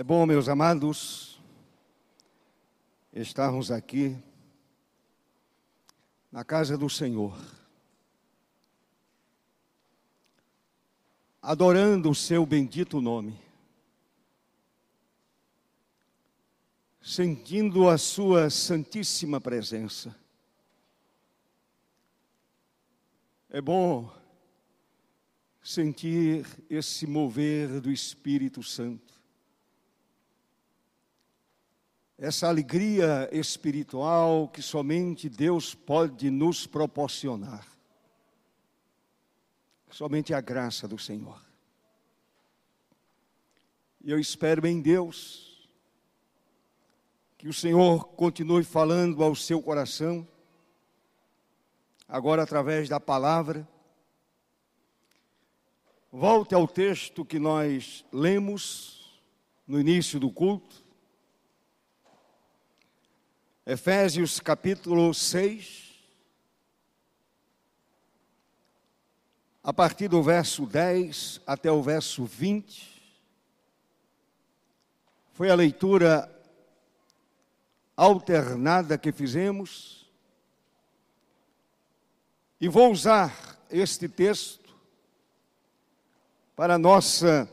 É bom, meus amados, estarmos aqui na casa do Senhor, adorando o seu bendito nome, sentindo a sua santíssima presença. É bom sentir esse mover do Espírito Santo. Essa alegria espiritual que somente Deus pode nos proporcionar. Somente a graça do Senhor. E eu espero em Deus que o Senhor continue falando ao seu coração, agora através da palavra Volte ao texto que nós lemos no início do culto. Efésios capítulo 6. A partir do verso 10 até o verso 20. Foi a leitura alternada que fizemos. E vou usar este texto para nossa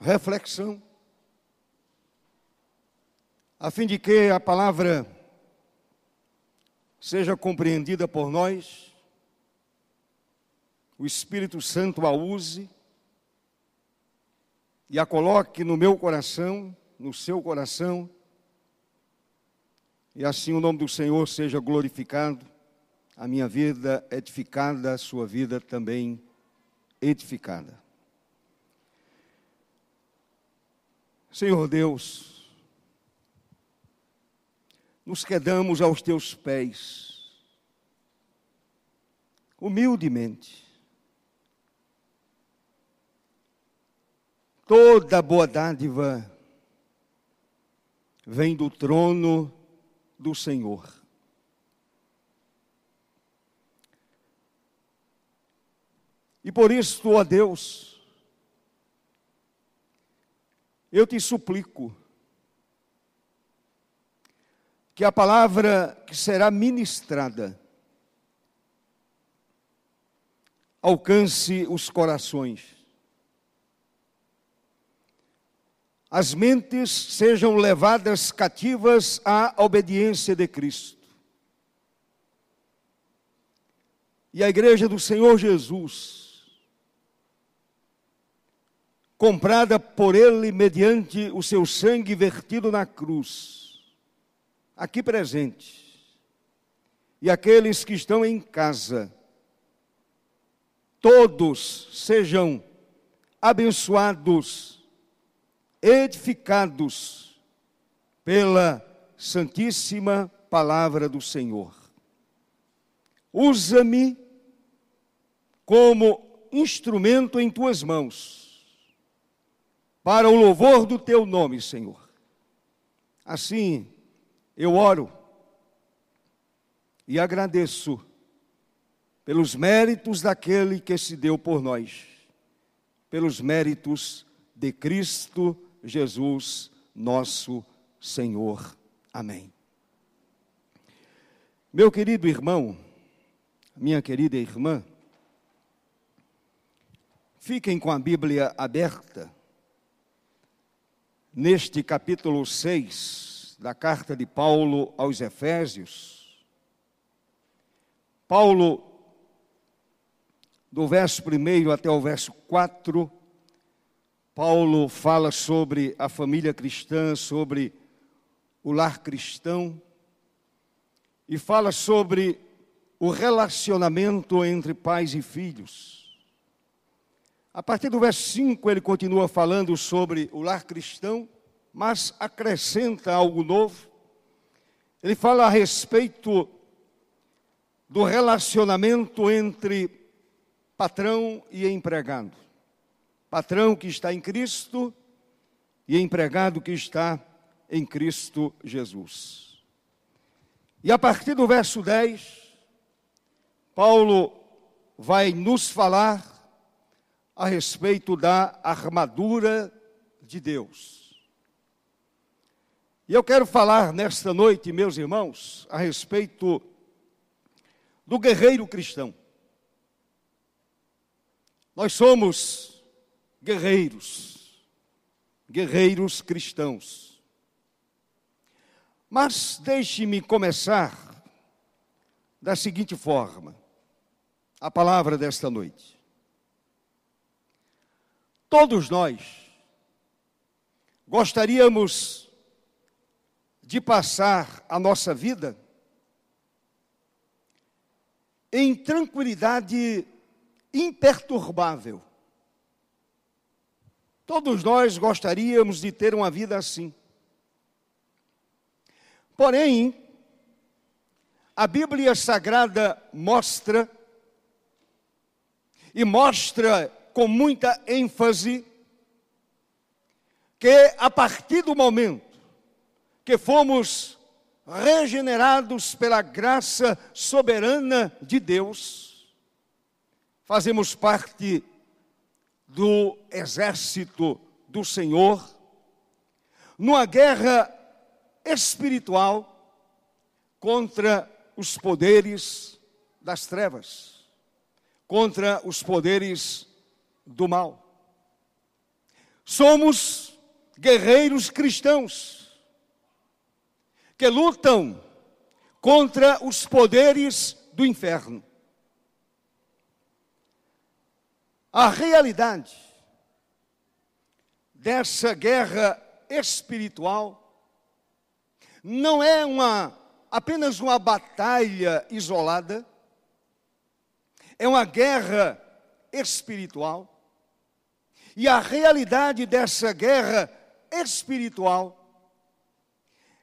reflexão, a fim de que a palavra seja compreendida por nós, o Espírito Santo a use e a coloque no meu coração, no seu coração, e assim o nome do Senhor seja glorificado, a minha vida edificada, a sua vida também edificada. Senhor Deus, nos quedamos aos teus pés, humildemente. Toda boa dádiva vem do trono do Senhor. E por isso, ó Deus, eu te suplico que a palavra que será ministrada alcance os corações. As mentes sejam levadas cativas à obediência de Cristo. E a igreja do Senhor Jesus comprada por ele mediante o seu sangue vertido na cruz, aqui presente, e aqueles que estão em casa, todos sejam abençoados, edificados pela Santíssima Palavra do Senhor. Usa-me como instrumento em tuas mãos para o louvor do teu nome, Senhor. Assim, eu oro e agradeço pelos méritos daquele que se deu por nós, pelos méritos de Cristo Jesus, nosso Senhor. Amém. Meu querido irmão, minha querida irmã, fiquem com a Bíblia aberta neste capítulo 6 da carta de Paulo aos Efésios, Paulo, do verso 1 até o verso 4, Paulo fala sobre a família cristã, sobre o lar cristão, e fala sobre o relacionamento entre pais e filhos. A partir do verso 5, ele continua falando sobre o lar cristão, mas acrescenta algo novo. Ele fala a respeito do relacionamento entre patrão e empregado. Patrão que está em Cristo e empregado que está em Cristo Jesus. E a partir do verso 10, Paulo vai nos falar a respeito da armadura de Deus. E eu quero falar nesta noite, meus irmãos, a respeito do guerreiro cristão. Nós somos guerreiros, guerreiros cristãos. Mas deixe-me começar da seguinte forma: a palavra desta noite. Todos nós gostaríamos de passar a nossa vida em tranquilidade imperturbável. Todos nós gostaríamos de ter uma vida assim. Porém, a Bíblia Sagrada mostra, e mostra com muita ênfase, que a partir do momento que fomos regenerados pela graça soberana de Deus, fazemos parte do exército do Senhor, numa guerra espiritual contra os poderes das trevas, contra os poderes do mal. Somos guerreiros cristãos que lutam contra os poderes do inferno. A realidade dessa guerra espiritual não é uma apenas uma batalha isolada, é uma guerra espiritual. E a realidade dessa guerra espiritual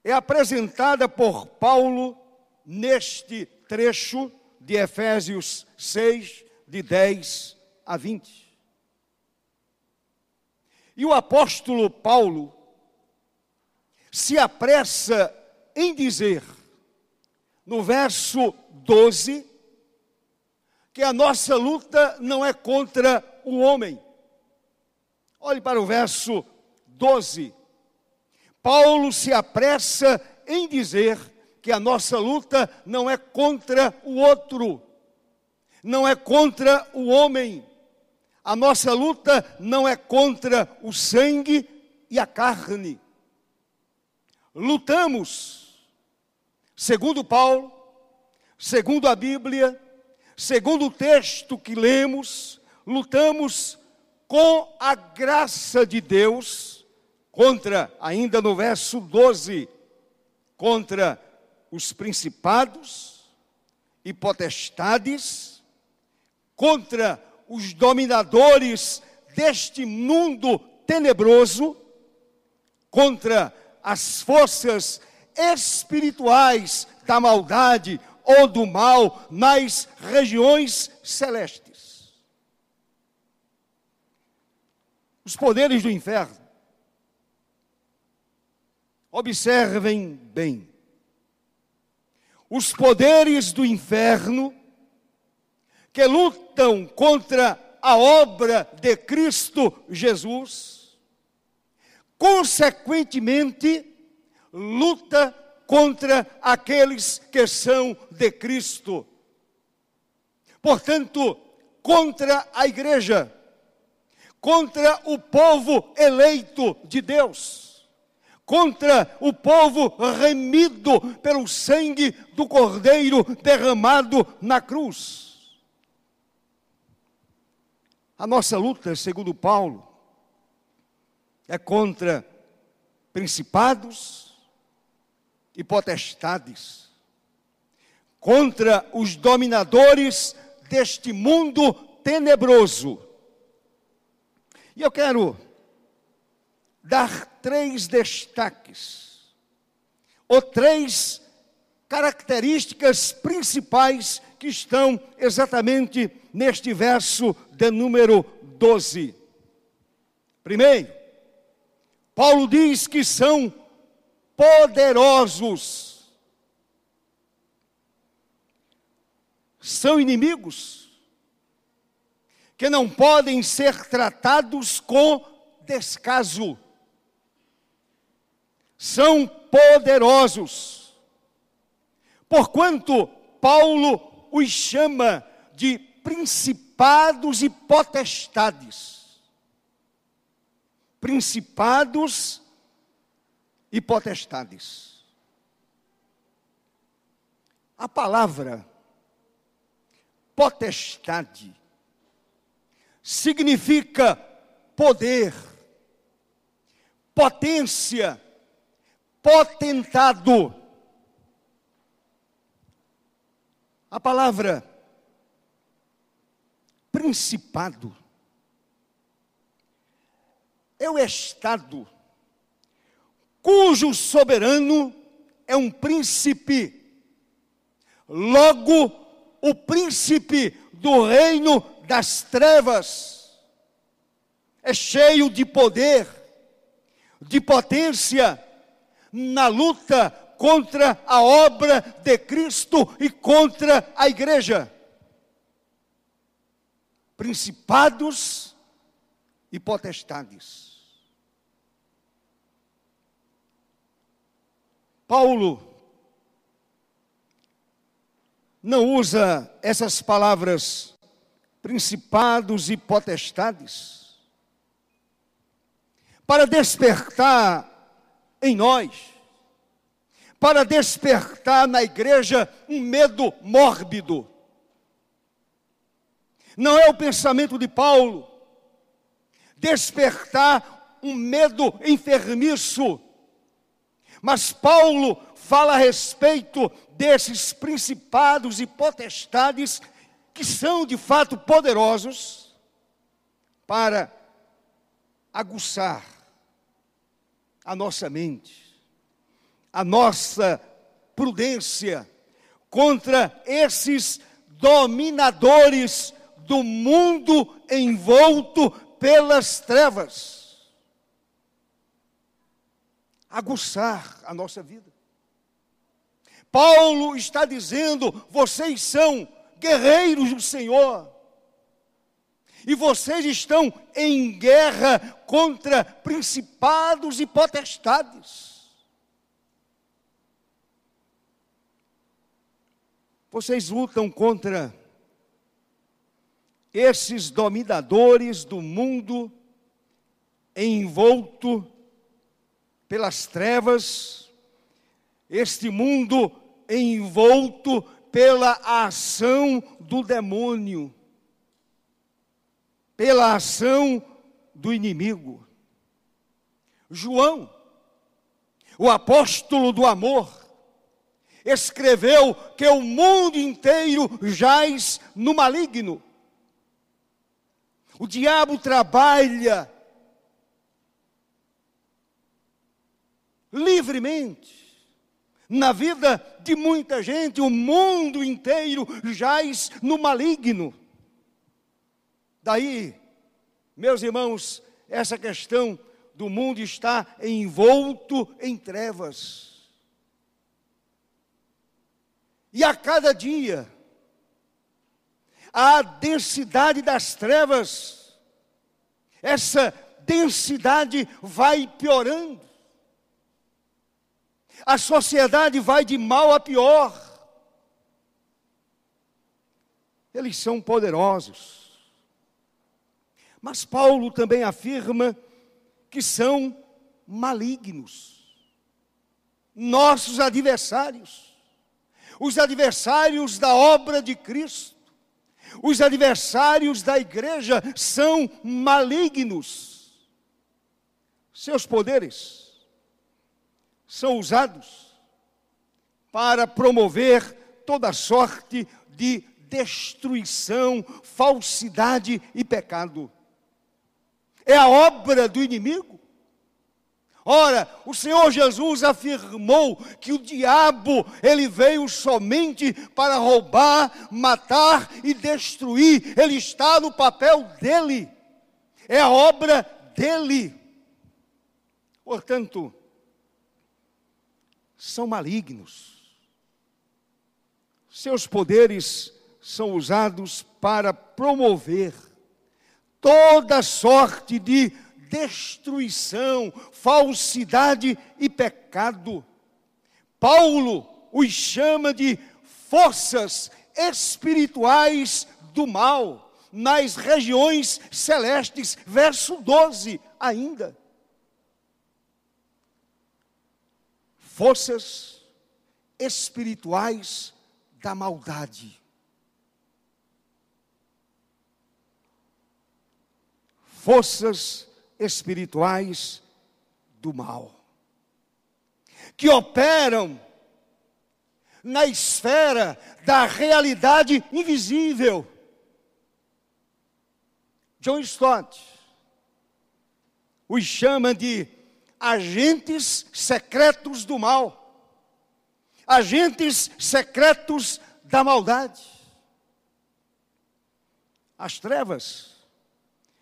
é apresentada por Paulo neste trecho de Efésios 6, de 10 a 20. E o apóstolo Paulo se apressa em dizer no verso 12, que a nossa luta não é contra o homem. Olhe para o verso 12. Paulo se apressa em dizer que a nossa luta não é contra o outro, não é contra o homem. A nossa luta não é contra o sangue e a carne. Lutamos Segundo Paulo, segundo a Bíblia, segundo o texto que lemos, lutamos com a graça de Deus contra, ainda no verso 12, contra os principados e potestades, contra os dominadores deste mundo tenebroso, contra as forças espirituais da maldade ou do mal nas regiões celestes. Os poderes do inferno. Observem bem. Os poderes do inferno que lutam contra a obra de Cristo Jesus, consequentemente, luta contra aqueles que são de Cristo. Portanto, contra a igreja, contra o povo eleito de Deus, contra o povo remido pelo sangue do Cordeiro derramado na cruz. A nossa luta, segundo Paulo, é contra principados, e potestades, contra os dominadores deste mundo tenebroso. E eu quero dar três destaques, ou três características principais que estão exatamente neste verso de número 12. Primeiro, Paulo diz que são poderosos. São inimigos que não podem ser tratados com descaso. São poderosos. Porquanto Paulo os chama de principados e potestades. Principados e potestades. A palavra potestade significa poder, potência, potentado. A palavra principado é o Estado cujo soberano é um príncipe. Logo, o príncipe do reino das trevas é cheio de poder, de potência, na luta contra a obra de Cristo e contra a igreja. Principados e potestades. Paulo não usa essas palavras principados e potestades para despertar em nós, para despertar na igreja um medo mórbido. Não é o pensamento de Paulo. Despertar um medo enfermiço. Mas Paulo fala a respeito desses principados e potestades que são de fato poderosos para aguçar a nossa mente, a nossa prudência contra esses dominadores do mundo envolto pelas trevas aguçar a nossa vida. Paulo está dizendo: vocês são guerreiros do Senhor. E vocês estão em guerra contra principados e potestades. Vocês lutam contra esses dominadores do mundo envolto pelas trevas, este mundo envolto pela ação do demônio, pela ação do inimigo. João, o apóstolo do amor, escreveu que o mundo inteiro jaz no maligno. O diabo trabalha livremente. Na vida de muita gente, o mundo inteiro jaz no maligno. Daí, meus irmãos, essa questão do mundo está envolto em trevas. E a cada dia, a densidade das trevas, essa densidade vai piorando a sociedade vai de mal a pior. Eles são poderosos. Mas Paulo também afirma que são malignos. Nossos adversários. Os adversários da obra de Cristo. Os adversários da igreja são malignos. Seus poderes são usados para promover toda sorte de destruição, falsidade e pecado. É a obra do inimigo. Ora, o Senhor Jesus afirmou que o diabo, ele veio somente para roubar, matar e destruir. Ele está no papel dele. É a obra dele. Portanto, são malignos. Seus poderes são usados para promover toda sorte de destruição, falsidade e pecado. Paulo os chama de forças espirituais do mal nas regiões celestes, verso 12 ainda. Forças espirituais da maldade. Forças espirituais do mal. Que operam na esfera da realidade invisível. John Stott os chama de agentes secretos do mal, agentes secretos da maldade. As trevas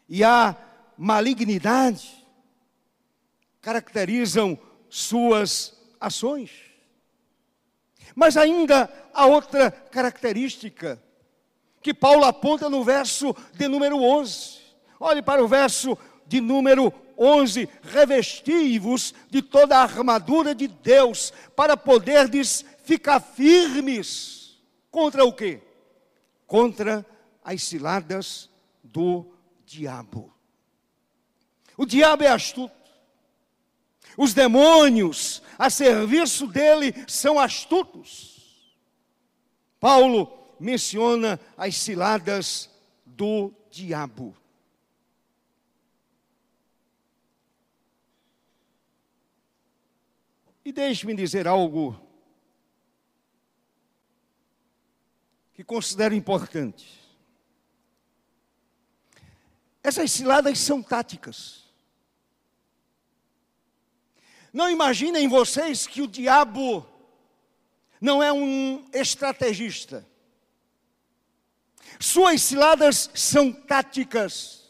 e a malignidade caracterizam suas ações. Mas ainda há outra característica que Paulo aponta no verso de número 11. Olhe para o verso de número 11: Revesti-vos de toda a armadura de Deus, para poderdes ficar firmes contra o quê? Contra as ciladas do diabo. O diabo é astuto. Os demônios a serviço dele são astutos. Paulo menciona as ciladas do diabo. E deixe-me dizer algo que considero importante. Essas ciladas são táticas. Não imaginem vocês que o diabo não é um estrategista. Suas ciladas são táticas,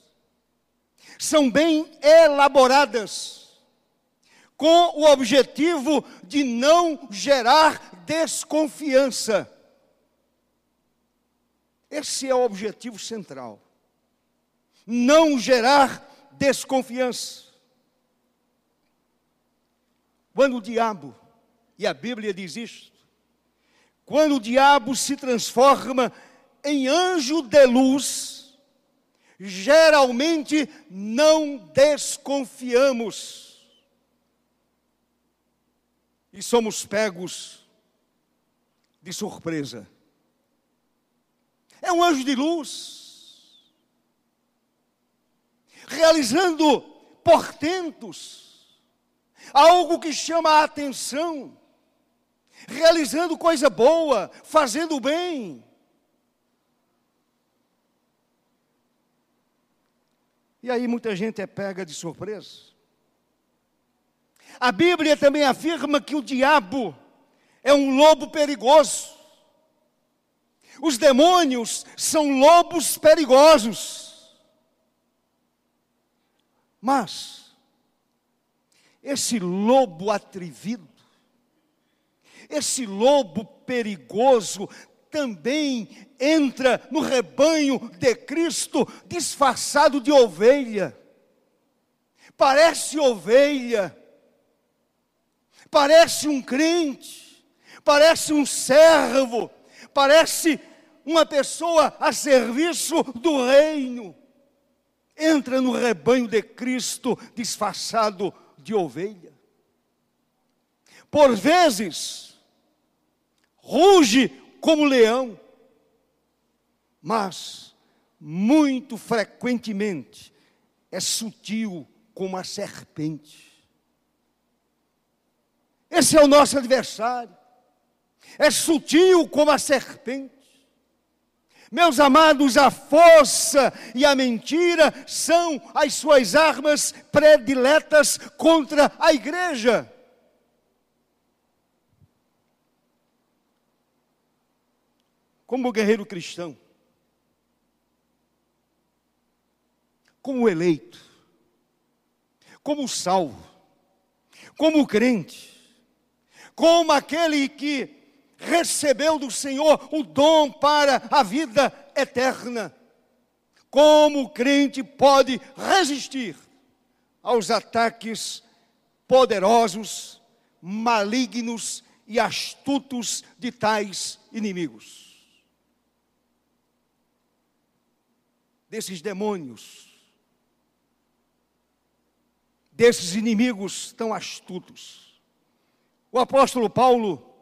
são bem elaboradas, com o objetivo de não gerar desconfiança. Esse é o objetivo central. Não gerar desconfiança. Quando o diabo, e a Bíblia diz isto, quando o diabo se transforma em anjo de luz, geralmente não desconfiamos e somos pegos de surpresa. É um anjo de luz, realizando portentos, algo que chama a atenção, realizando coisa boa, fazendo bem. E aí muita gente é pega de surpresa. A Bíblia também afirma que o diabo é um lobo perigoso. Os demônios são lobos perigosos. Mas, esse lobo atrevido, esse lobo perigoso, também entra no rebanho de Cristo disfarçado de ovelha. Parece ovelha, parece um crente, parece um servo, parece uma pessoa a serviço do reino. Entra no rebanho de Cristo disfarçado de ovelha. Por vezes, ruge como leão, mas muito frequentemente é sutil como a serpente. Esse é o nosso adversário. É sutil como a serpente. Meus amados, a força e a mentira são as suas armas prediletas contra a igreja. como guerreiro cristão, como eleito, como salvo, como crente, como aquele que recebeu do Senhor o dom para a vida eterna. Como o crente pode resistir aos ataques poderosos, malignos e astutos de tais inimigos. Desses demônios, desses inimigos tão astutos. O apóstolo Paulo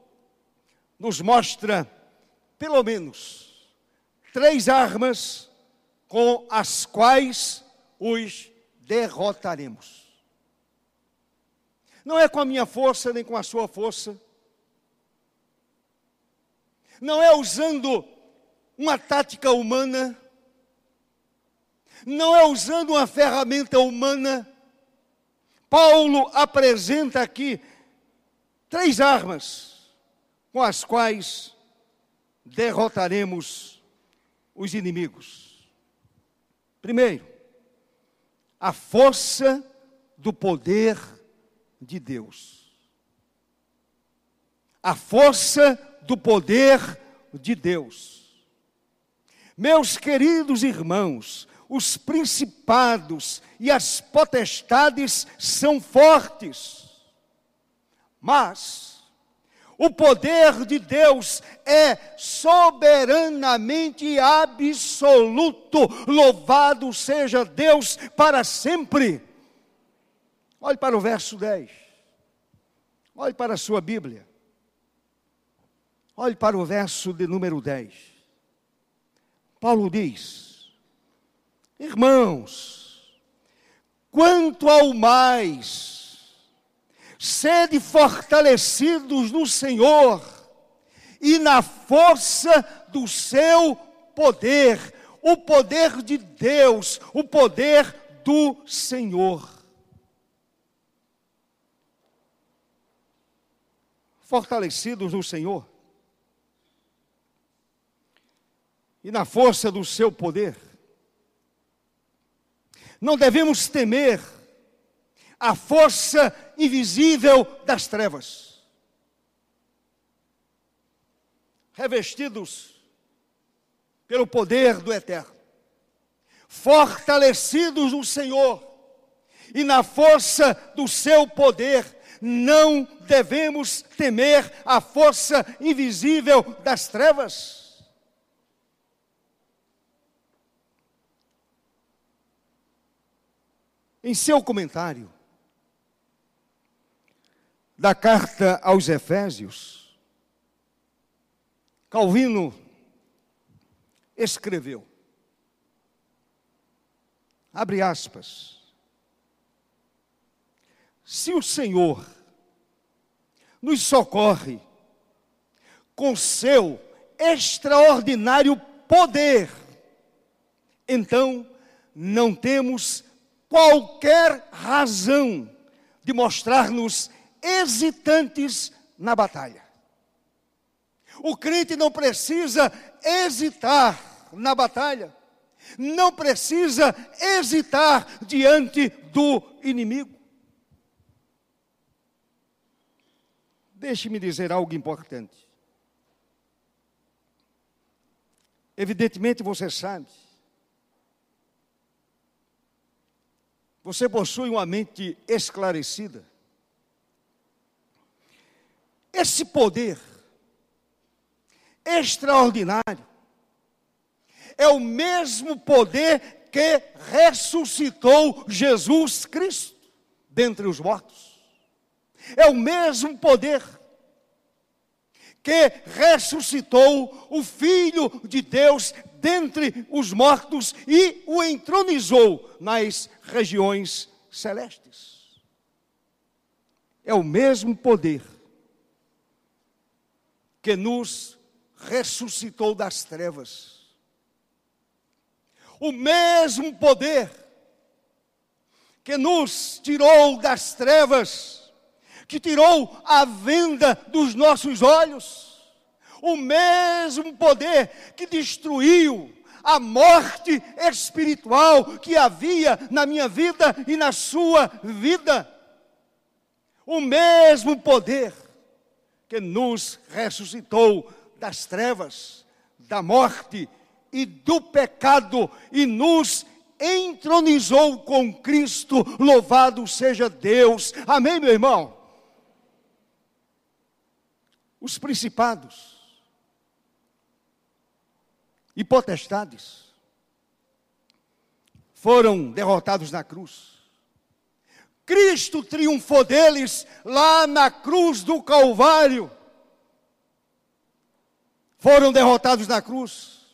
nos mostra, pelo menos, três armas com as quais os derrotaremos. Não é com a minha força nem com a sua força. Não é usando uma tática humana. Não é usando uma ferramenta humana. Paulo apresenta aqui três armas com as quais derrotaremos os inimigos. Primeiro, a força do poder de Deus. A força do poder de Deus. Meus queridos irmãos, os principados e as potestades são fortes, mas o poder de Deus é soberanamente absoluto. Louvado seja Deus para sempre. Olhe para o verso 10. Olhe para a sua Bíblia. Olhe para o verso de número 10. Paulo diz: Irmãos, quanto ao mais, sede fortalecidos no Senhor e na força do seu poder, o poder de Deus, o poder do Senhor. Fortalecidos no Senhor e na força do seu poder. Não devemos temer a força invisível das trevas. Revestidos pelo poder do Eterno, fortalecidos no Senhor e na força do seu poder, não devemos temer a força invisível das trevas. Em seu comentário da carta aos Efésios, Calvino escreveu, abre aspas, se o Senhor nos socorre com seu extraordinário poder, então não temos qualquer razão de mostrar-nos hesitantes na batalha. O crente não precisa hesitar na batalha, não precisa hesitar diante do inimigo. Deixe-me dizer algo importante. Evidentemente você sabe Você possui uma mente esclarecida. Esse poder extraordinário é o mesmo poder que ressuscitou Jesus Cristo dentre os mortos. É o mesmo poder que ressuscitou o Filho de Deus dentre os mortos e o entronizou nas regiões celestes. É o mesmo poder que nos ressuscitou das trevas. O mesmo poder que nos tirou das trevas que tirou a venda dos nossos olhos, o mesmo poder que destruiu a morte espiritual que havia na minha vida e na sua vida, o mesmo poder que nos ressuscitou das trevas, da morte e do pecado e nos entronizou com Cristo, louvado seja Deus. Amém, meu irmão? Os principados e potestades foram derrotados na cruz. Cristo triunfou deles lá na cruz do Calvário. Foram derrotados na cruz.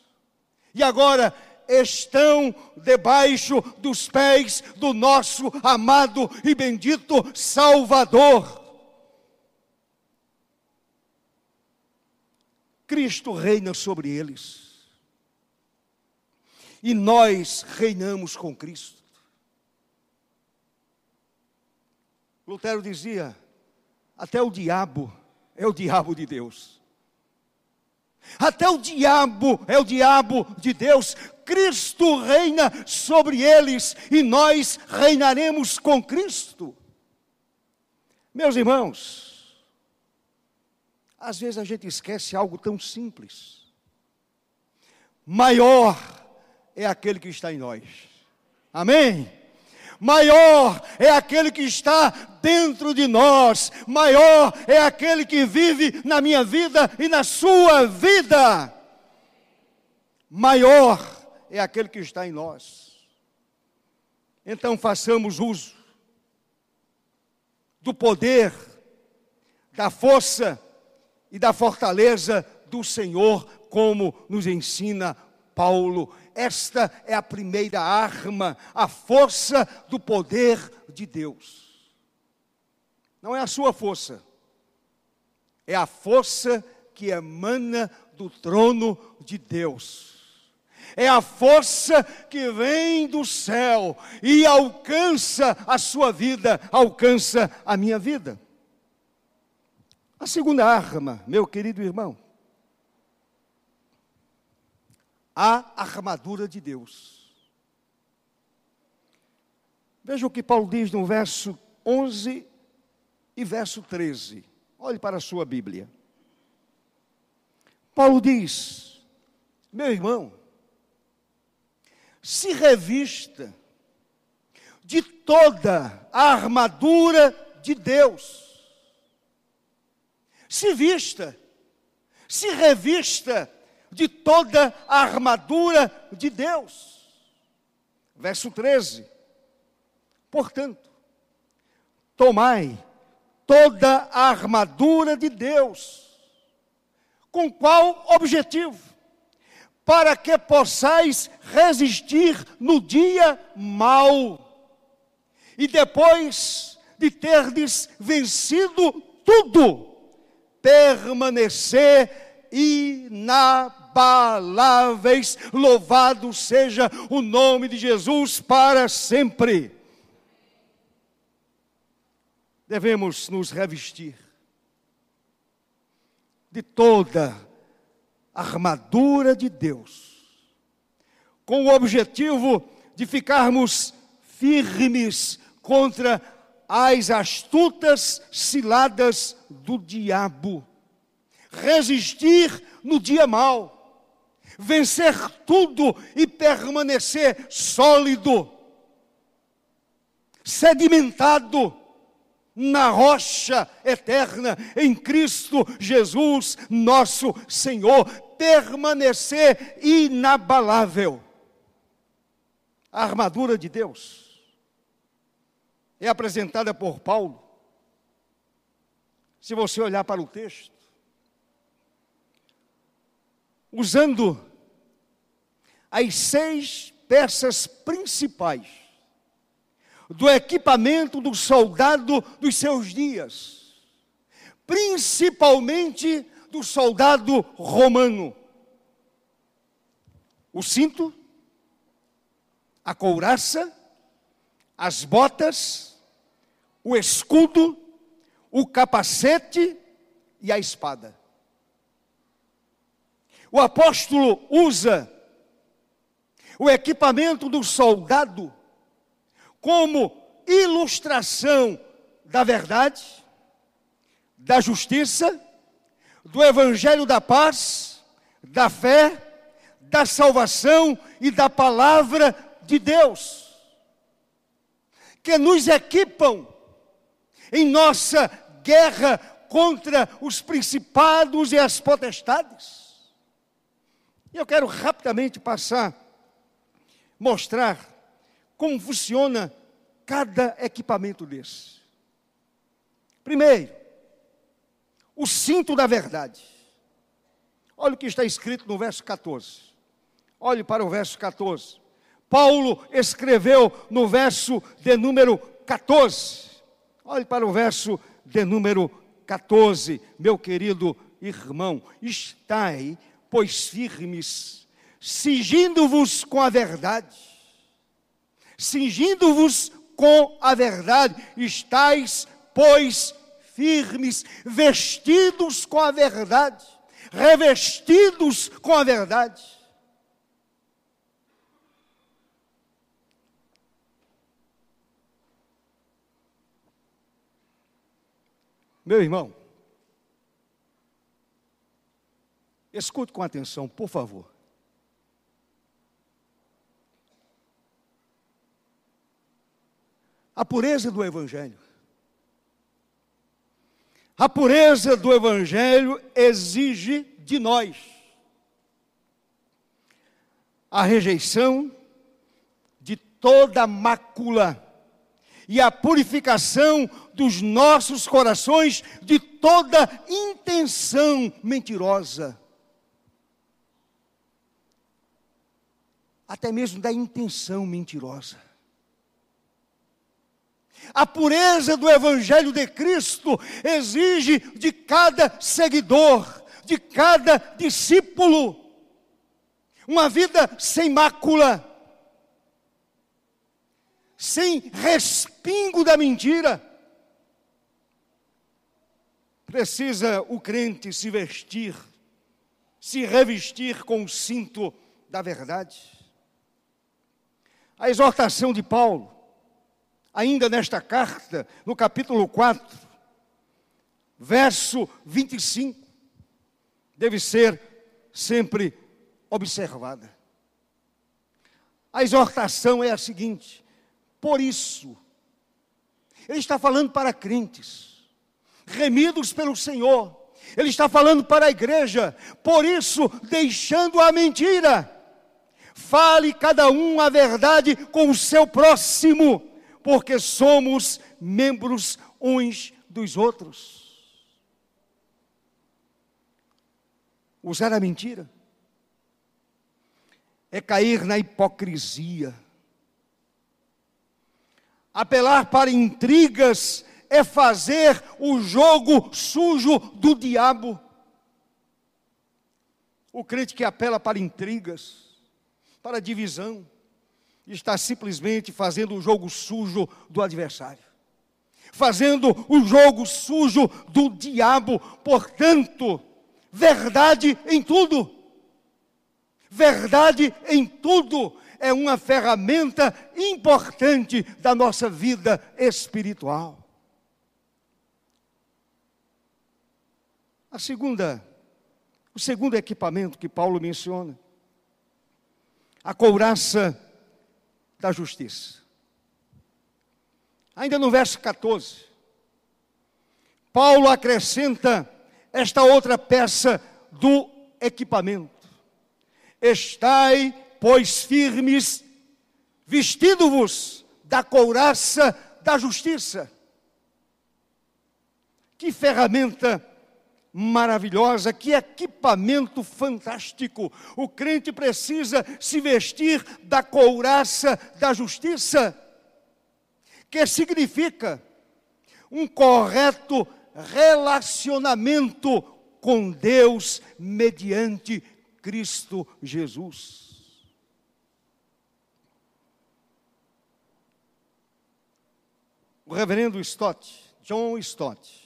E agora estão debaixo dos pés do nosso amado e bendito Salvador. Cristo reina sobre eles. E nós reinamos com Cristo. Lutero dizia: até o diabo é o diabo de Deus. Até o diabo é o diabo de Deus. Cristo reina sobre eles e nós reinaremos com Cristo. Meus irmãos, às vezes a gente esquece algo tão simples. Maior é aquele que está em nós. Amém? Maior é aquele que está dentro de nós, maior é aquele que vive na minha vida e na sua vida. Maior é aquele que está em nós. Então façamos uso do poder, da força e da fortaleza do Senhor, como nos ensina Paulo. Esta é a primeira arma, a força do poder de Deus. Não é a sua força, é a força que emana do trono de Deus. É a força que vem do céu e alcança a sua vida, alcança a minha vida. A segunda arma, meu querido irmão, a armadura de Deus. Veja o que Paulo diz no verso 11 e verso 13. Olhe para a sua Bíblia. Paulo diz: Meu irmão, se revista de toda a armadura de Deus. Se vista, se revista de toda a armadura de Deus. Verso 13. Portanto, tomai toda a armadura de Deus. Com qual objetivo? Para que possais resistir no dia mau. E depois de terdes vencido tudo, permanecer inabalável inabaláveis. Louvado seja o nome de Jesus para sempre. Devemos nos revestir de toda a armadura de Deus, com o objetivo de ficarmos firmes contra as astutas ciladas do diabo, resistir no dia mau, vencer tudo e permanecer sólido, sedimentado na rocha eterna, em Cristo Jesus, nosso Senhor, permanecer inabalável. A armadura de Deus é apresentada por Paulo. Se você olhar para o texto, usando as seis peças principais do equipamento do soldado dos seus dias, principalmente do soldado romano: o cinto, a couraça, as botas, o escudo, o capacete e a espada. O apóstolo usa o equipamento do soldado como ilustração da verdade, da justiça, do evangelho da paz, da fé, da salvação e da palavra de Deus, que nos equipam em nossa guerra contra os principados e as potestades. Eu quero rapidamente passar, mostrar como funciona cada equipamento desse. Primeiro, o cinto da verdade. Olha o que está escrito no verso 14. Olhe para o verso 14. Paulo escreveu no verso de número 14. Olhe para o verso de número 14, meu querido irmão. Estai, pois, firmes, cingindo-vos com a verdade. Cingindo-vos com a verdade. Estais, pois, firmes, vestidos com a verdade, revestidos com a verdade. Meu irmão, escute com atenção, por favor. A pureza do Evangelho a pureza do Evangelho exige de nós a rejeição de toda mácula e a purificação dos nossos corações de toda intenção mentirosa. Até mesmo da intenção mentirosa. A pureza do Evangelho de Cristo exige de cada seguidor, de cada discípulo, uma vida sem mácula, sem respingo da mentira. Precisa o crente se vestir, se revestir com o cinto da verdade. A exortação de Paulo ainda nesta carta, no capítulo 4, verso 25, deve ser sempre observada. A exortação é a seguinte: por isso, ele está falando para crentes, remidos pelo Senhor, ele está falando para a igreja, por isso, deixando a mentira, fale cada um a verdade com o seu próximo porque somos membros uns dos outros. Usar a mentira é cair na hipocrisia. Apelar para intrigas é fazer o jogo sujo do diabo. O crente que apela para intrigas, para divisão, está simplesmente fazendo o jogo sujo do adversário, fazendo o jogo sujo do diabo. Portanto, verdade em tudo. Verdade em tudo é uma ferramenta importante da nossa vida espiritual. A segunda, o segundo equipamento que Paulo menciona, a couraça da justiça. Ainda no verso 14, Paulo acrescenta esta outra peça do equipamento: Estai, pois, firmes, vestindo-vos da couraça da justiça. Que ferramenta maravilhosa, que equipamento fantástico. O crente precisa se vestir da couraça da justiça, que significa um correto relacionamento com Deus mediante Cristo Jesus. O reverendo Stott, John Stott,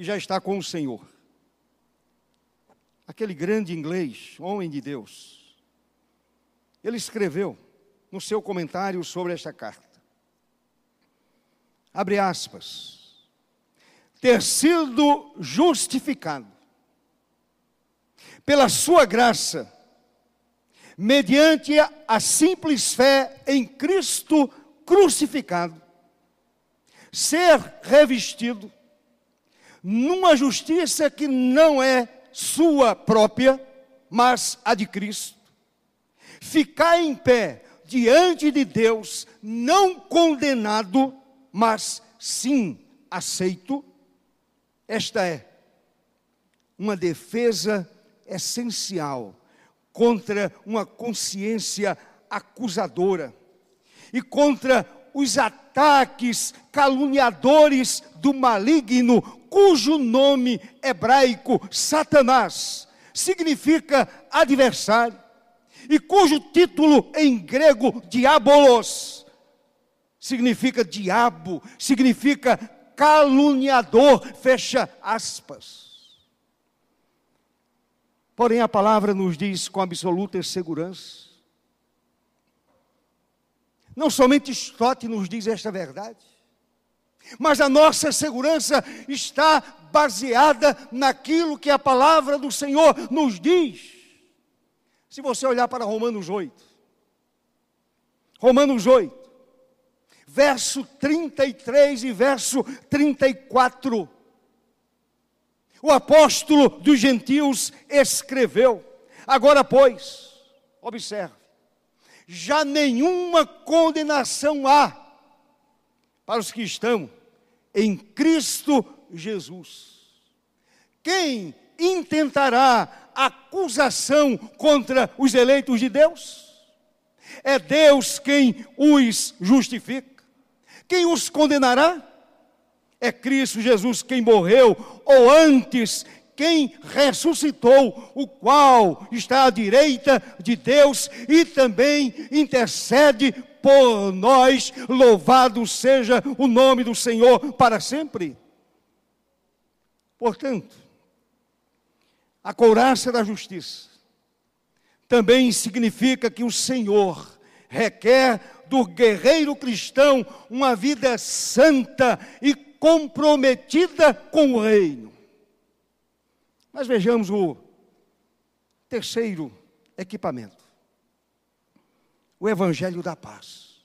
que já está com o Senhor. Aquele grande inglês, homem de Deus, ele escreveu no seu comentário sobre esta carta. Abre aspas. Ter sido justificado pela sua graça, mediante a simples fé em Cristo crucificado, ser revestido numa justiça que não é sua própria, mas a de Cristo. Ficar em pé diante de Deus, não condenado, mas sim aceito. Esta é uma defesa essencial contra uma consciência acusadora e contra os ataques caluniadores do maligno, cujo nome hebraico Satanás significa adversário e cujo título em grego diabolos significa diabo, significa caluniador, fecha aspas. Porém, a palavra nos diz com absoluta segurança. Não somente Stott nos diz esta verdade, mas a nossa segurança está baseada naquilo que a palavra do Senhor nos diz. Se você olhar para Romanos 8, Romanos 8, verso 33 e verso 34, o apóstolo dos gentios escreveu: Agora, pois, observe, já nenhuma condenação há para os que estão em Cristo Jesus. Quem intentará acusação contra os eleitos de Deus? É Deus quem os justifica. Quem os condenará? É Cristo Jesus quem morreu, ou antes, quem ressuscitou, o qual está à direita de Deus e também intercede por nós. Louvado seja o nome do Senhor para sempre. Portanto, a couraça da justiça também significa que o Senhor requer do guerreiro cristão uma vida santa e comprometida com o reino. Mas vejamos o terceiro equipamento: o Evangelho da Paz.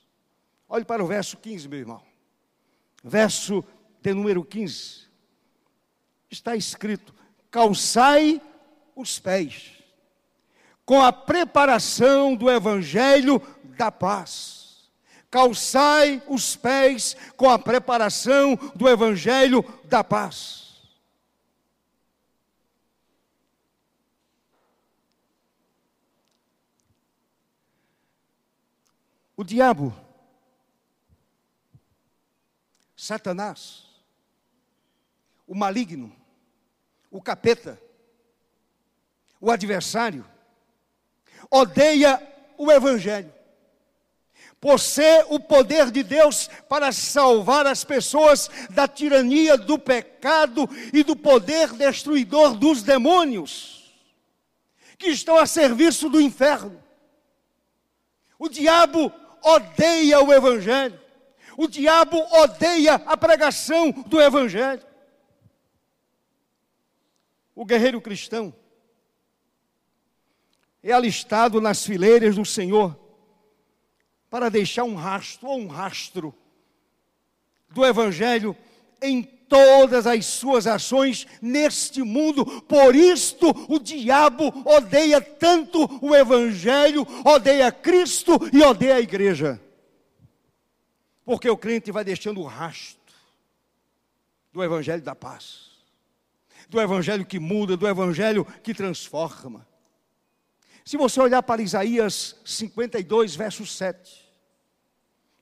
Olhe para o verso 15, meu irmão. Verso de número 15. Está escrito: calçai os pés, com a preparação do Evangelho da paz calçai os pés com a preparação do evangelho da paz. O diabo, Satanás, o maligno, o capeta, o adversário, odeia o evangelho. Por ser o poder de Deus para salvar as pessoas da tirania do pecado e do poder destruidor dos demônios, que estão a serviço do inferno. O diabo odeia o Evangelho, o diabo odeia a pregação do Evangelho. O guerreiro cristão é alistado nas fileiras do Senhor para deixar um rastro ou um rastro do Evangelho em todas as suas ações neste mundo. Por isto o diabo odeia tanto o Evangelho, odeia Cristo e odeia a igreja. Porque o crente vai deixando o rastro do Evangelho da paz, do Evangelho que muda, do Evangelho que transforma. Se você olhar para Isaías 52, verso 7,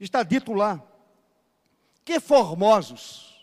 está dito lá: que formosos,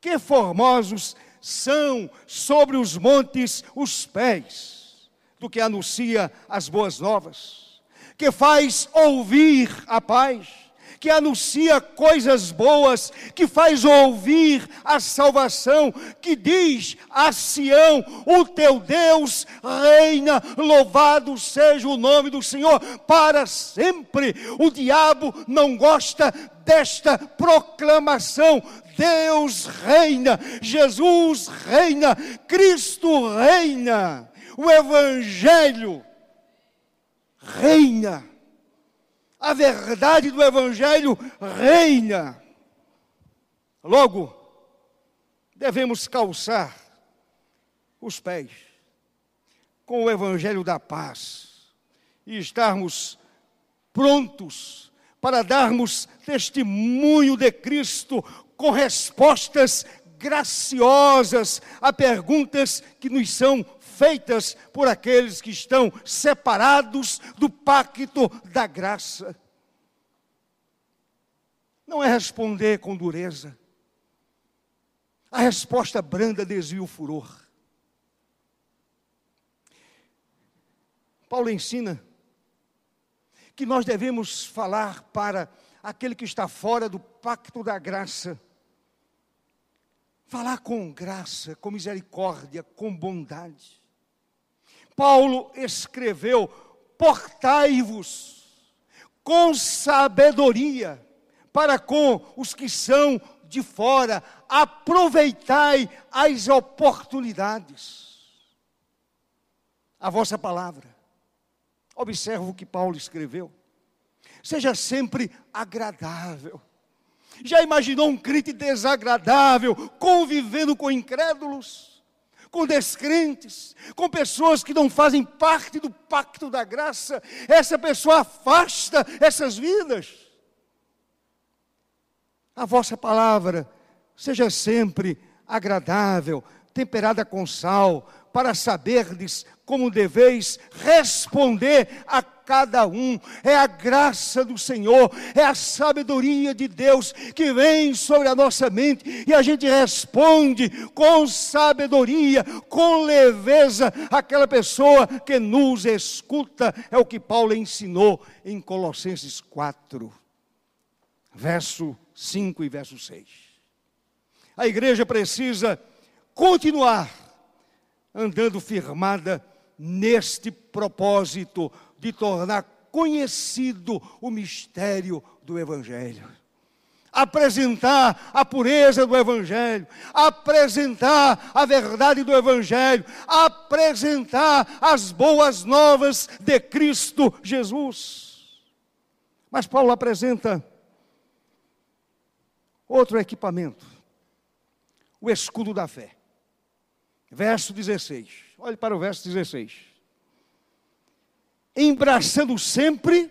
que formosos são sobre os montes os pés do que anuncia as boas novas, que faz ouvir a paz que anuncia coisas boas, que faz ouvir a salvação, que diz a Sião: O teu Deus reina, louvado seja o nome do Senhor para sempre. O diabo não gosta desta proclamação. Deus reina, Jesus reina, Cristo reina. O Evangelho reina. A verdade do Evangelho reina. Logo, devemos calçar os pés com o Evangelho da paz e estarmos prontos para darmos testemunho de Cristo com respostas graciosas a perguntas que nos são feitas por aqueles que estão separados do pacto da graça. Não é responder com dureza. A resposta branda desvia o furor. Paulo ensina que nós devemos falar para aquele que está fora do pacto da graça. Falar com graça, com misericórdia, com bondade. Paulo escreveu: portai-vos com sabedoria para com os que são de fora, aproveitai as oportunidades. A vossa palavra Observa o que Paulo escreveu. Seja sempre agradável. Já imaginou um crente desagradável, convivendo com incrédulos, com descrentes, com pessoas que não fazem parte do pacto da graça? Essa pessoa afasta essas vidas. A vossa palavra seja sempre agradável, temperada com sal, para saberdes como deveis responder a cada um. É a graça do Senhor, é a sabedoria de Deus que vem sobre a nossa mente e a gente responde com sabedoria, com leveza, aquela pessoa que nos escuta. É o que Paulo ensinou em Colossenses 4, verso 5 e verso 6. A igreja precisa continuar andando firmada neste propósito de tornar conhecido o mistério do Evangelho. Apresentar a pureza do Evangelho, apresentar a verdade do Evangelho, apresentar as boas novas de Cristo Jesus. Mas Paulo apresenta outro equipamento, o escudo da fé. Verso 16. Olhe para o verso 16. Embraçando sempre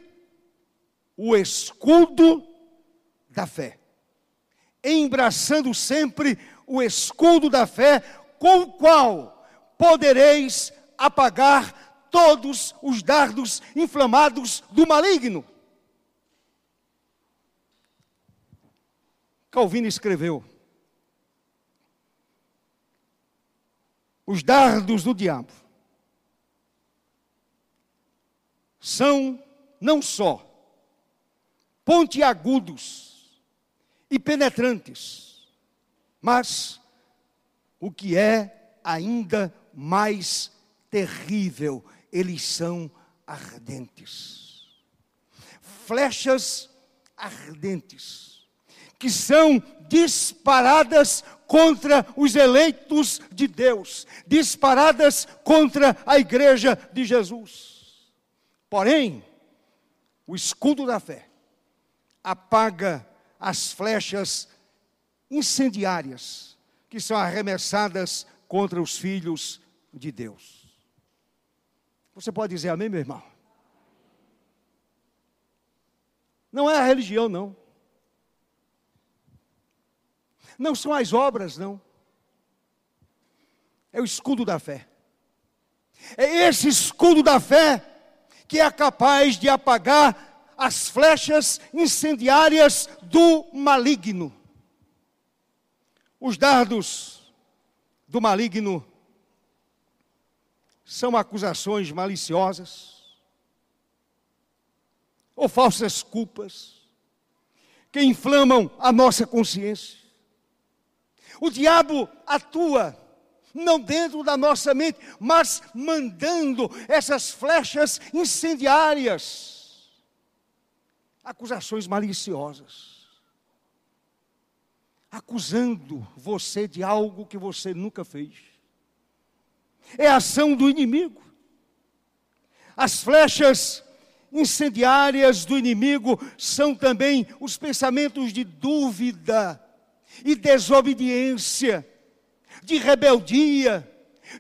o escudo da fé. Embraçando sempre o escudo da fé, com o qual podereis apagar todos os dardos inflamados do maligno. Calvino escreveu: os dardos do diabo são não só pontiagudos e penetrantes, mas o que é ainda mais terrível, eles são ardentes. Flechas ardentes, que são disparadas contra os eleitos de Deus, disparadas contra a igreja de Jesus. Porém, o escudo da fé apaga as flechas incendiárias que são arremessadas contra os filhos de Deus. Você pode dizer amém, meu irmão? Não é a religião, não. Não são as obras, não. É o escudo da fé. É esse escudo da fé que é capaz de apagar as flechas incendiárias do maligno. Os dardos do maligno são acusações maliciosas ou falsas culpas que inflamam a nossa consciência. O diabo atua não dentro da nossa mente, mas mandando essas flechas incendiárias, acusações maliciosas, acusando você de algo que você nunca fez. É ação do inimigo. As flechas incendiárias do inimigo são também os pensamentos de dúvida e desobediência, de rebeldia,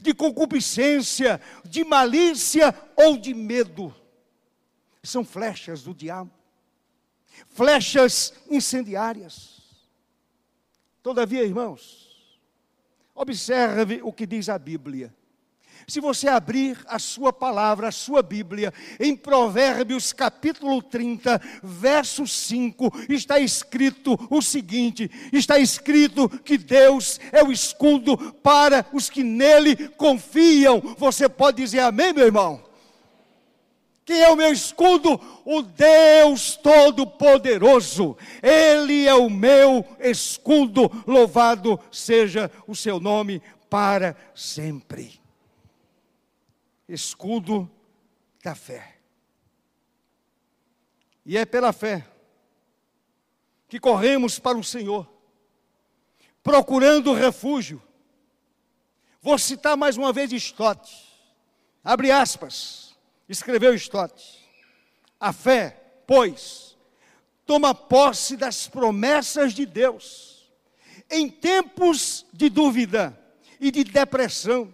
de concupiscência, de malícia ou de medo. São flechas do diabo, flechas incendiárias. Todavia, irmãos, observe o que diz a Bíblia. Se você abrir a sua palavra, a sua Bíblia, em Provérbios capítulo 30, verso 5, está escrito o seguinte: está escrito que Deus é o escudo para os que nele confiam. Você pode dizer amém, meu irmão? Quem é o meu escudo? O Deus Todo-Poderoso. Ele é o meu escudo. Louvado seja o seu nome para sempre escudo da fé. E é pela fé que corremos para o Senhor, procurando refúgio. Vou citar mais uma vez Stott. Abre aspas, escreveu Stott. A fé, pois, toma posse das promessas de Deus em tempos de dúvida e de depressão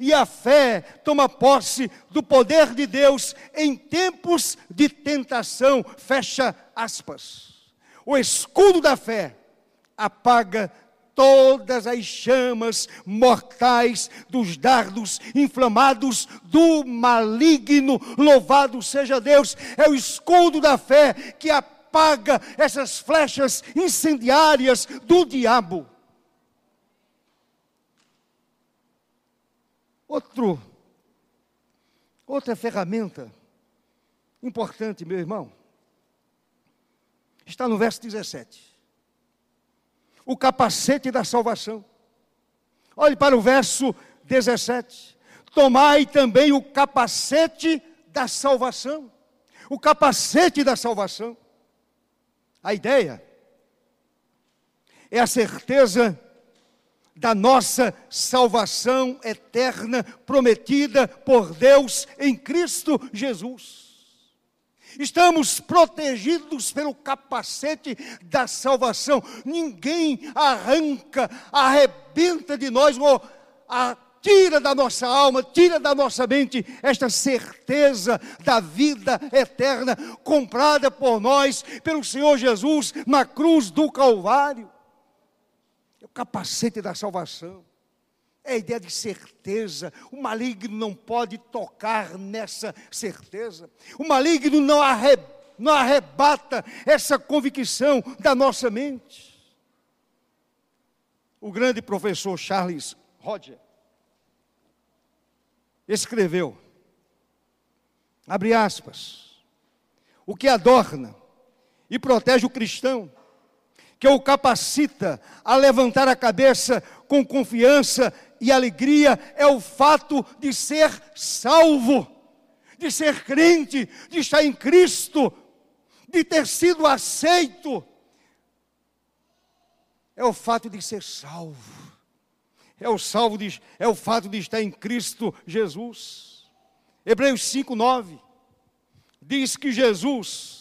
e a fé toma posse do poder de Deus em tempos de tentação. Fecha aspas. O escudo da fé apaga todas as chamas mortais dos dardos inflamados do maligno. Louvado seja Deus! É o escudo da fé que apaga essas flechas incendiárias do diabo. Outro, outra ferramenta importante, meu irmão, está no verso 17. O capacete da salvação. Olhe para o verso 17. Tomai também o capacete da salvação. O capacete da salvação. A ideia é a certeza da nossa salvação eterna prometida por Deus em Cristo Jesus. Estamos protegidos pelo capacete da salvação. Ninguém arranca, arrebenta de nós ou tira da nossa alma, tira da nossa mente esta certeza da vida eterna comprada por nós pelo Senhor Jesus na cruz do Calvário capacete da salvação. É a ideia de certeza. O maligno não pode tocar nessa certeza. O maligno não, não arrebata essa convicção da nossa mente. O grande professor Charles Roger escreveu, abre aspas, o que adorna e protege o cristão que o capacita a levantar a cabeça com confiança e alegria é o fato de ser salvo, de ser crente, de estar em Cristo, de ter sido aceito. É o fato de ser salvo. É o salvo de, é o fato de estar em Cristo Jesus. Hebreus 5:9 diz que Jesus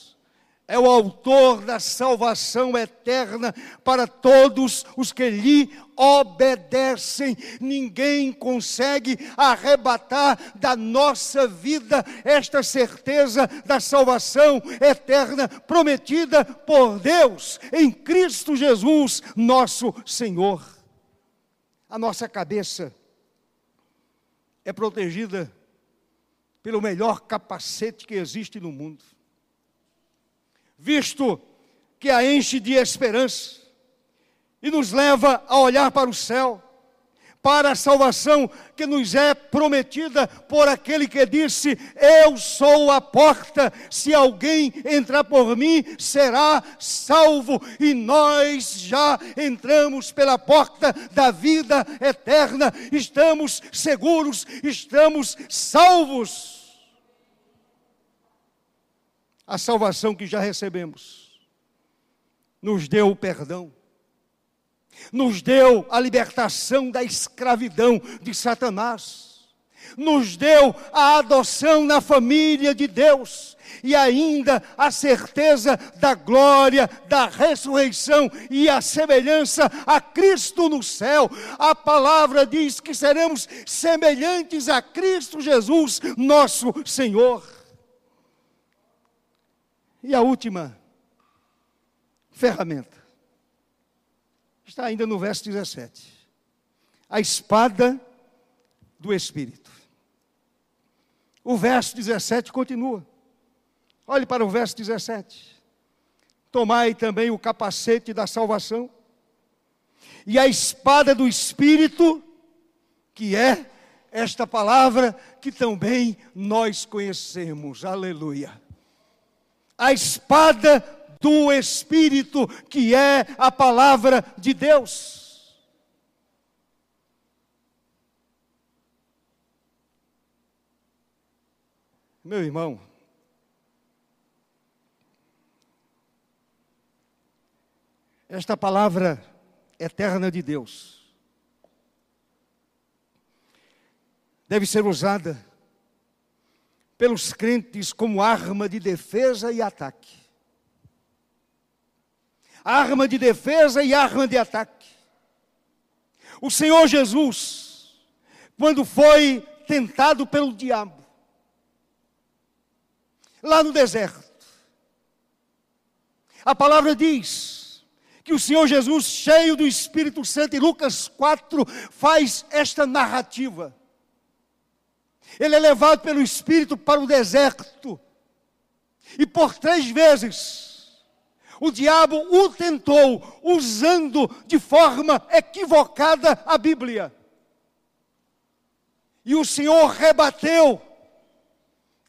é o autor da salvação eterna para todos os que lhe obedecem. Ninguém consegue arrebatar da nossa vida esta certeza da salvação eterna prometida por Deus em Cristo Jesus, nosso Senhor. A nossa cabeça é protegida pelo melhor capacete que existe no mundo visto que a enche de esperança e nos leva a olhar para o céu, para a salvação que nos é prometida por aquele que disse: Eu sou a porta, se alguém entrar por mim, será salvo. E nós já entramos pela porta da vida eterna, estamos seguros, estamos salvos a salvação que já recebemos, nos deu o perdão, nos deu a libertação da escravidão de Satanás, nos deu a adoção na família de Deus e ainda a certeza da glória, da ressurreição e a semelhança a Cristo no céu. A palavra diz que seremos semelhantes a Cristo Jesus, nosso Senhor. E a última ferramenta está ainda no verso 17. A espada do Espírito. O verso 17 continua. Olhe para o verso 17. Tomai também o capacete da salvação e a espada do Espírito, que é esta palavra que também nós conhecemos. Aleluia. A espada do Espírito, que é a palavra de Deus. Meu irmão, esta palavra eterna de Deus deve ser usada pelos crentes como arma de defesa e ataque. Arma de defesa e arma de ataque. O Senhor Jesus, quando foi tentado pelo diabo, lá no deserto, a palavra diz que o Senhor Jesus, cheio do Espírito Santo, em Lucas 4, faz esta narrativa. Ele é levado pelo Espírito para o deserto, e por três vezes, o diabo o tentou, usando de forma equivocada a Bíblia. E o Senhor rebateu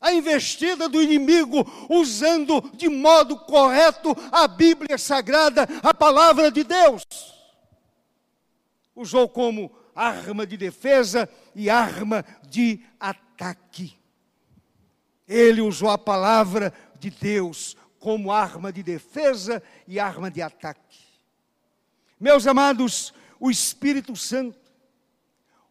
a investida do inimigo, usando de modo correto a Bíblia Sagrada, a palavra de Deus. Usou como arma de defesa e arma de ataque. Ele usou a palavra de Deus como arma de defesa e arma de ataque. Meus amados, o Espírito Santo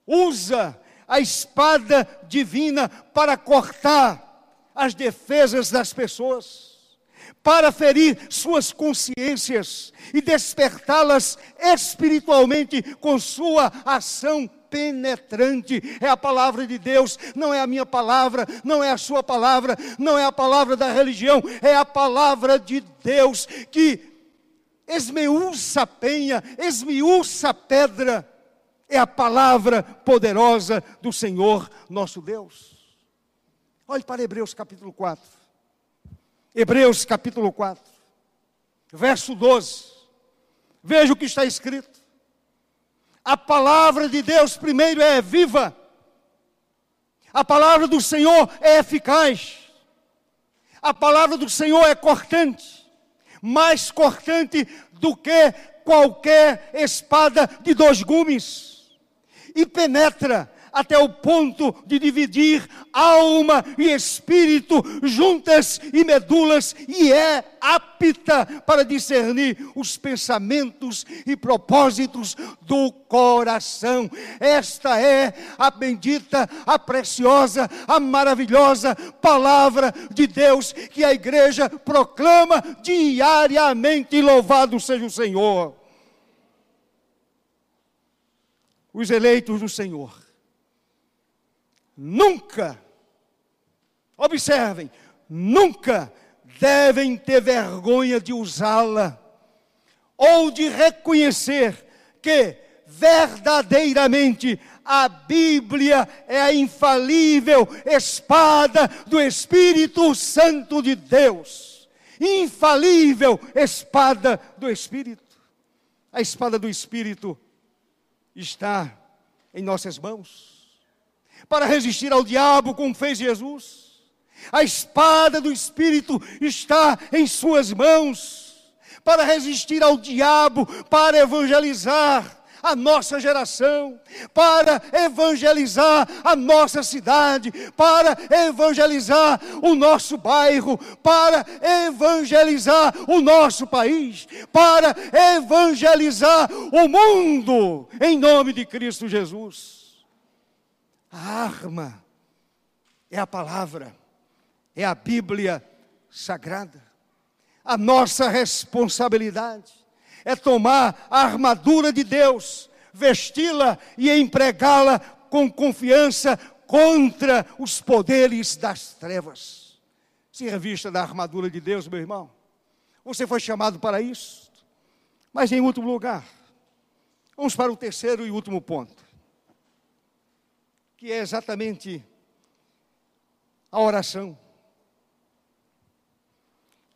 usa a espada divina para cortar as defesas das pessoas, para ferir suas consciências e despertá-las espiritualmente com sua ação penetrante. É a palavra de Deus, não é a minha palavra, não é a sua palavra, não é a palavra da religião, é a palavra de Deus que esmiuça a penha, esmiuça a pedra é a palavra poderosa do Senhor nosso Deus. Olhe para Hebreus capítulo 4. Hebreus capítulo 4, verso 12. Veja o que está escrito. A palavra de Deus, primeiro, é viva. A palavra do Senhor é eficaz. A palavra do Senhor é cortante, mais cortante do que qualquer espada de dois gumes e penetra até o ponto de dividir alma e espírito, juntas e medulas, e é apta para discernir os pensamentos e propósitos do coração. Esta é a bendita, a preciosa, a maravilhosa palavra de Deus que a igreja proclama diariamente. Louvado seja o Senhor. os eleitos do Senhor. Nunca, observem, nunca devem ter vergonha de usá-la ou de reconhecer que verdadeiramente a Bíblia é a infalível espada do Espírito Santo de Deus. Infalível espada do Espírito. A espada do Espírito está em nossas mãos para resistir ao diabo, como fez Jesus. A espada do Espírito está em Suas mãos para resistir ao diabo, para evangelizar a nossa geração, para evangelizar a nossa cidade, para evangelizar o nosso bairro, para evangelizar o nosso país, para evangelizar o mundo, em nome de Cristo Jesus. A arma é a palavra, é a Bíblia sagrada. A nossa responsabilidade é tomar a armadura de Deus, vesti-la e empregá-la com confiança contra os poderes das trevas. Se revista da armadura de Deus, meu irmão. Você foi chamado para isso. Mas em último lugar, vamos para o terceiro e último ponto, que é exatamente a oração.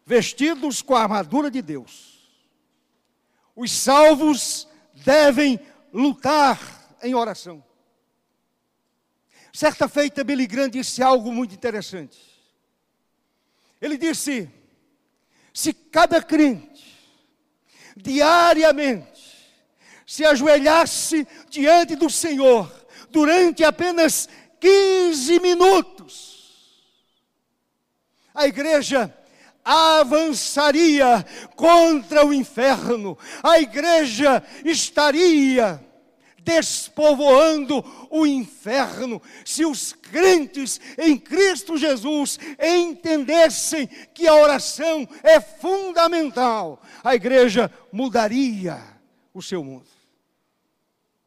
Vestidos com a armadura de Deus, os salvos devem lutar em oração. Certa feita, Billy Graham disse algo muito interessante. Ele disse: se cada crente, diariamente, se ajoelhasse diante do Senhor, durante apenas 15 minutos, a igreja avançaria contra o inferno, a igreja estaria despovoando o inferno. Se os crentes em Cristo Jesus entendessem que a oração é fundamental, a igreja mudaria o seu mundo.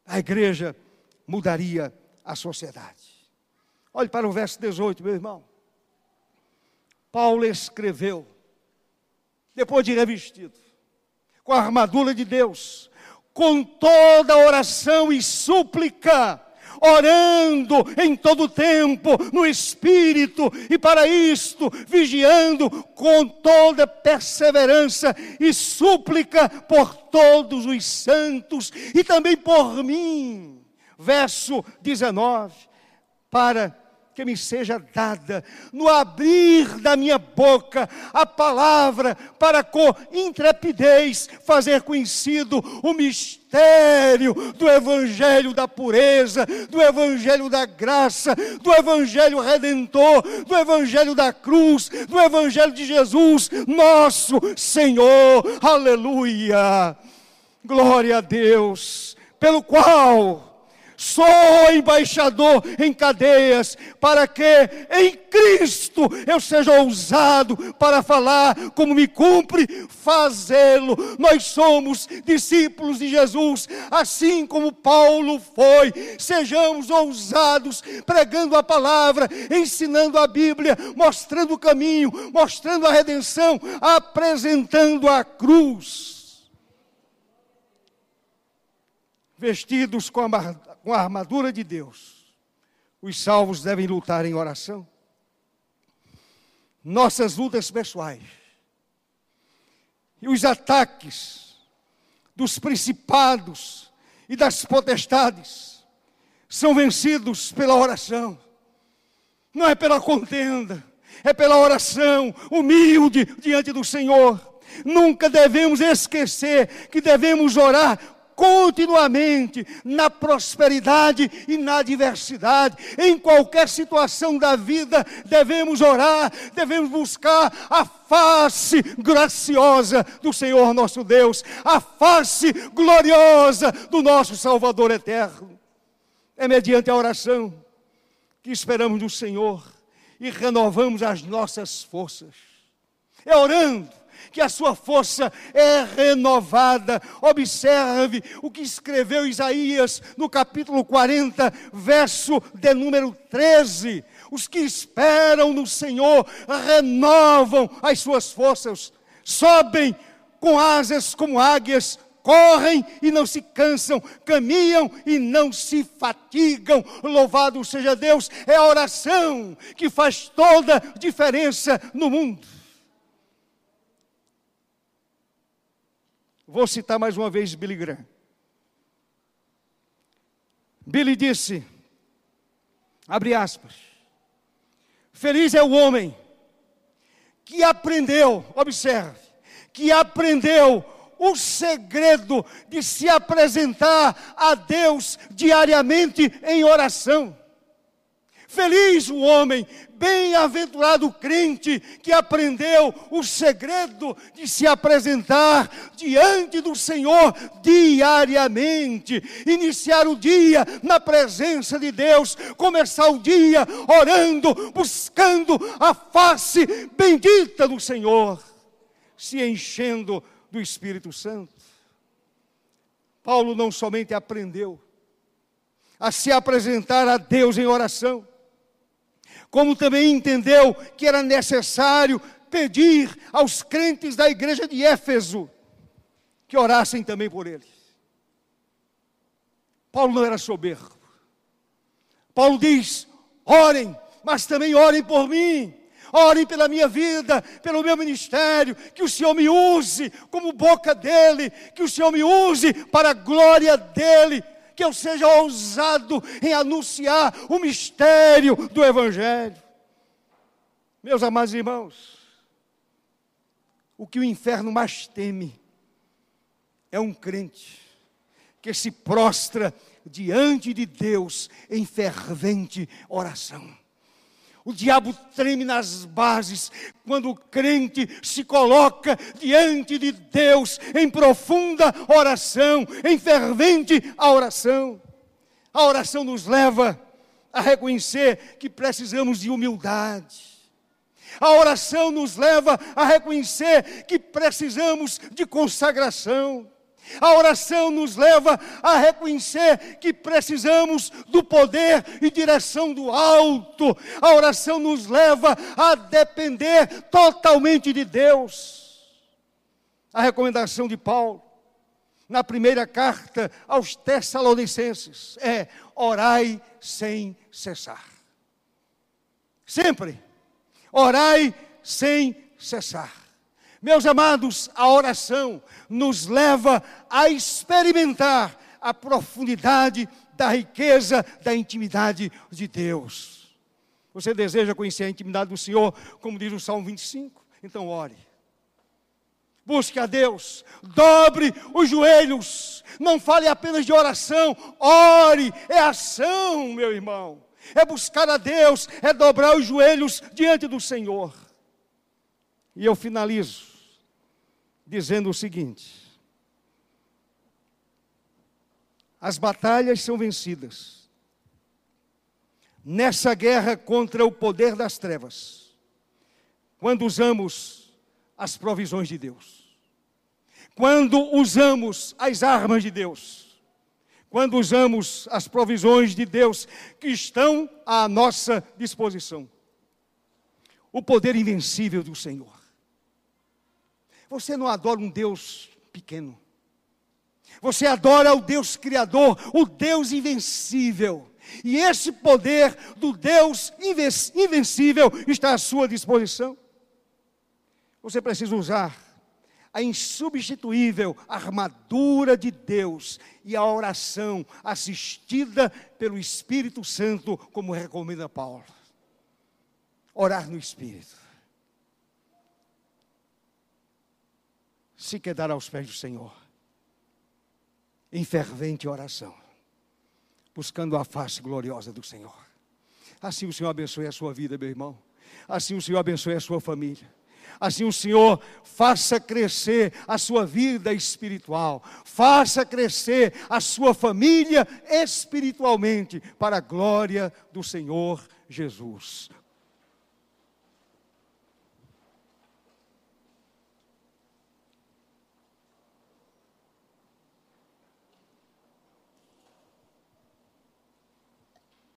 A igreja mudaria a sociedade. Olhe para o verso 18, meu irmão. Paulo escreveu, depois de revestido, com a armadura de Deus, com toda oração e súplica, orando em todo tempo no Espírito, e para isto, vigiando com toda perseverança e súplica por todos os santos e também por mim. Verso 19: para que me seja dada, no abrir da minha boca, a palavra para com intrepidez fazer conhecido o mistério do Evangelho da pureza, do Evangelho da graça, do Evangelho redentor, do Evangelho da cruz, do Evangelho de Jesus, nosso Senhor. Aleluia! Glória a Deus, pelo qual sou embaixador em cadeias, para que em Cristo eu seja ousado para falar como me cumpre fazê-lo. Nós somos discípulos de Jesus, assim como Paulo foi. Sejamos ousados pregando a palavra, ensinando a Bíblia, mostrando o caminho, mostrando a redenção, apresentando a cruz. Vestidos com a com a armadura de Deus, os salvos devem lutar em oração. Nossas lutas pessoais e os ataques dos principados e das potestades são vencidos pela oração, não é pela contenda, é pela oração humilde diante do Senhor. Nunca devemos esquecer que devemos orar continuamente na prosperidade e na adversidade. Em qualquer situação da vida, devemos orar, devemos buscar a face graciosa do Senhor nosso Deus, a face gloriosa do nosso Salvador eterno. É mediante a oração que esperamos no Senhor e renovamos as nossas forças. É orando que a sua força é renovada. Observe o que escreveu Isaías no capítulo 40, verso de número 13. Os que esperam no Senhor renovam as suas forças, sobem com asas como águias, correm e não se cansam, caminham e não se fatigam. Louvado seja Deus, é a oração que faz toda diferença no mundo. Vou citar mais uma vez Billy Graham. Billy disse, abre aspas, feliz é o homem que aprendeu, observe, que aprendeu o segredo de se apresentar a Deus diariamente em oração. Feliz o homem, bem-aventurado o crente que aprendeu o segredo de se apresentar diante do Senhor diariamente, iniciar o dia na presença de Deus, começar o dia orando, buscando a face bendita do Senhor, se enchendo do Espírito Santo. Paulo não somente aprendeu a se apresentar a Deus em oração, como também entendeu que era necessário pedir aos crentes da igreja de Éfeso que orassem também por ele. Paulo não era soberbo. Paulo diz: orem, mas também orem por mim. Orem pela minha vida, pelo meu ministério, que o Senhor me use como boca dele, que o Senhor me use para a glória dele que eu seja ousado em anunciar o mistério do Evangelho. Meus amados irmãos, o que o inferno mais teme é um crente que se prostra diante de Deus em fervente oração. O diabo treme nas bases quando o crente se coloca diante de Deus em profunda oração, em fervente oração. A oração nos leva a reconhecer que precisamos de humildade. A oração nos leva a reconhecer que precisamos de consagração. A oração nos leva a reconhecer que precisamos do poder e direção do alto. A oração nos leva a depender totalmente de Deus. A recomendação de Paulo na primeira carta aos Tessalonicenses é: orai sem cessar. Sempre. Orai sem cessar. Meus amados, a oração nos leva a experimentar a profundidade da riqueza da intimidade de Deus. Você deseja conhecer a intimidade do Senhor, como diz o Salmo 25? Então ore. Busque a Deus, dobre os joelhos, não fale apenas de oração, ore, é ação, meu irmão. É buscar a Deus, é dobrar os joelhos diante do Senhor. E eu finalizo dizendo o seguinte: as batalhas são vencidas. Nessa guerra contra o poder das trevas, quando usamos as provisões de Deus, quando usamos as armas de Deus, quando usamos as provisões de Deus que estão à nossa disposição, o poder invencível do Senhor. Você não adora um Deus pequeno. Você adora o Deus Criador, o Deus invencível. E esse poder do Deus invencível está à sua disposição. Você precisa usar a insubstituível armadura de Deus e a oração assistida pelo Espírito Santo, como recomenda Paulo. Orar no Espírito. Se quedar aos pés do Senhor, em fervente oração, buscando a face gloriosa do Senhor. Assim o Senhor abençoe a sua vida, meu irmão. Assim o Senhor abençoe a sua família. Assim o Senhor faça crescer a sua vida espiritual, faça crescer a sua família espiritualmente, para a glória do Senhor Jesus.